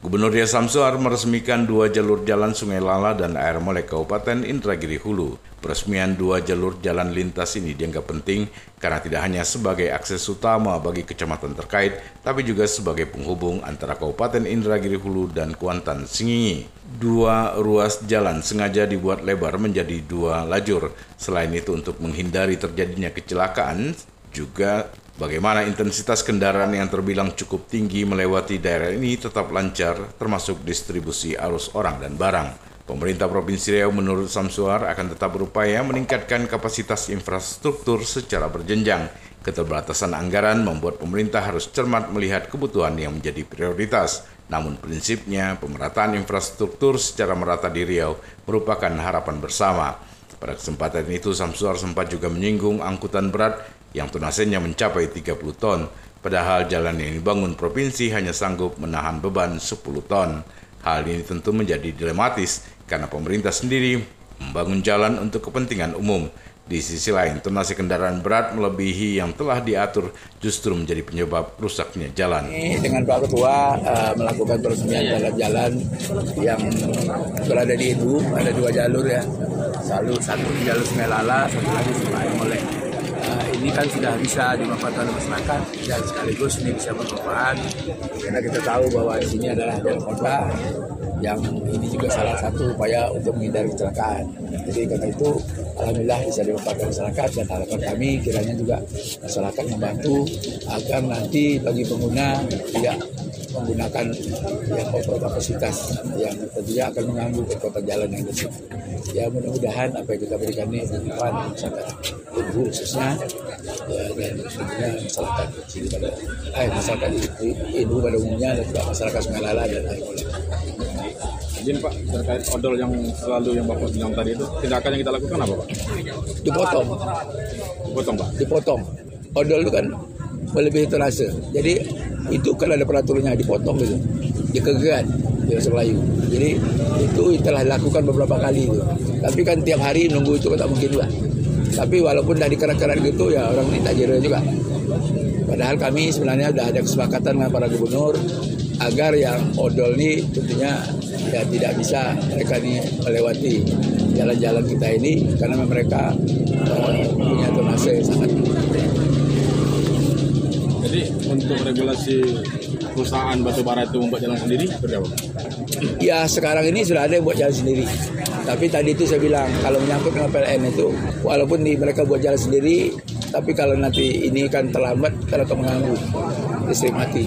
Gubernur Ria Samsuar meresmikan dua jalur jalan Sungai Lala dan Air Molek Kabupaten Indragiri Hulu. Peresmian dua jalur jalan lintas ini dianggap penting karena tidak hanya sebagai akses utama bagi kecamatan terkait, tapi juga sebagai penghubung antara Kabupaten Indragiri Hulu dan Kuantan Singingi. Dua ruas jalan sengaja dibuat lebar menjadi dua lajur. Selain itu untuk menghindari terjadinya kecelakaan, juga Bagaimana intensitas kendaraan yang terbilang cukup tinggi melewati daerah ini tetap lancar, termasuk distribusi arus orang dan barang. Pemerintah Provinsi Riau menurut Samsuar akan tetap berupaya meningkatkan kapasitas infrastruktur secara berjenjang. Keterbatasan anggaran membuat pemerintah harus cermat melihat kebutuhan yang menjadi prioritas. Namun prinsipnya pemerataan infrastruktur secara merata di Riau merupakan harapan bersama. Pada kesempatan itu Samsuar sempat juga menyinggung angkutan berat yang tonasenya mencapai 30 ton, padahal jalan yang dibangun provinsi hanya sanggup menahan beban 10 ton. Hal ini tentu menjadi dilematis karena pemerintah sendiri membangun jalan untuk kepentingan umum. Di sisi lain, tonase kendaraan berat melebihi yang telah diatur justru menjadi penyebab rusaknya jalan. Dengan Pak Ketua uh, melakukan peresmian jalan-jalan yang berada di Ibu, ada dua jalur ya. Selalu satu jalur Sungai Lala, satu lagi Sungai Molek ini kan sudah bisa dimanfaatkan oleh masyarakat dan sekaligus ini bisa bermanfaat karena kita tahu bahwa di sini adalah jalan kota yang ini juga salah satu upaya untuk menghindari kecelakaan. Jadi karena itu alhamdulillah bisa dimanfaatkan masyarakat dan harapan kami kiranya juga masyarakat membantu agar nanti bagi pengguna tidak menggunakan yang kapasitas yang tentunya akan mengganggu kekuatan jalan yang sini. Ya mudah-mudahan apa yang kita berikan ini bermanfaat masyarakat ibu khususnya ya, dan tentunya masyarakat sini pada eh, masyarakat ibu pada umumnya dan juga masyarakat Sungai Lala dan lain lain. Izin Pak, terkait odol yang selalu yang Bapak bilang tadi itu, tindakan yang kita lakukan apa Pak? Dipotong. Dipotong Pak? Dipotong. Odol itu kan melebihi tonase. Jadi itu kalau ada peraturannya dipotong gitu. Dikegeran di bahasa Melayu. Jadi itu telah dilakukan beberapa kali itu. Tapi kan tiap hari nunggu itu tak mungkin juga. Tapi walaupun dah dikerat-kerat gitu ya orang ini tak jera juga. Padahal kami sebenarnya sudah ada kesepakatan dengan para gubernur agar yang odol ini tentunya ya tidak bisa mereka ini melewati jalan-jalan kita ini karena mereka uh, punya tonase sangat jadi untuk regulasi perusahaan batubara itu membuat jalan sendiri seperti apa? Ya sekarang ini sudah ada yang buat jalan sendiri. Tapi tadi itu saya bilang kalau menyangkut dengan PLN itu walaupun di, mereka buat jalan sendiri, tapi kalau nanti ini kan terlambat kalau akan mengganggu listrik mati.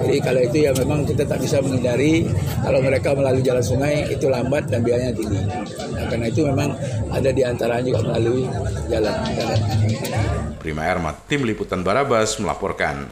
Jadi kalau itu ya memang kita tak bisa menghindari kalau mereka melalui jalan sungai itu lambat dan biayanya tinggi. Nah, karena itu memang ada di antara juga melalui jalan. jalan. Prima Ermat, Tim Liputan Barabas melaporkan.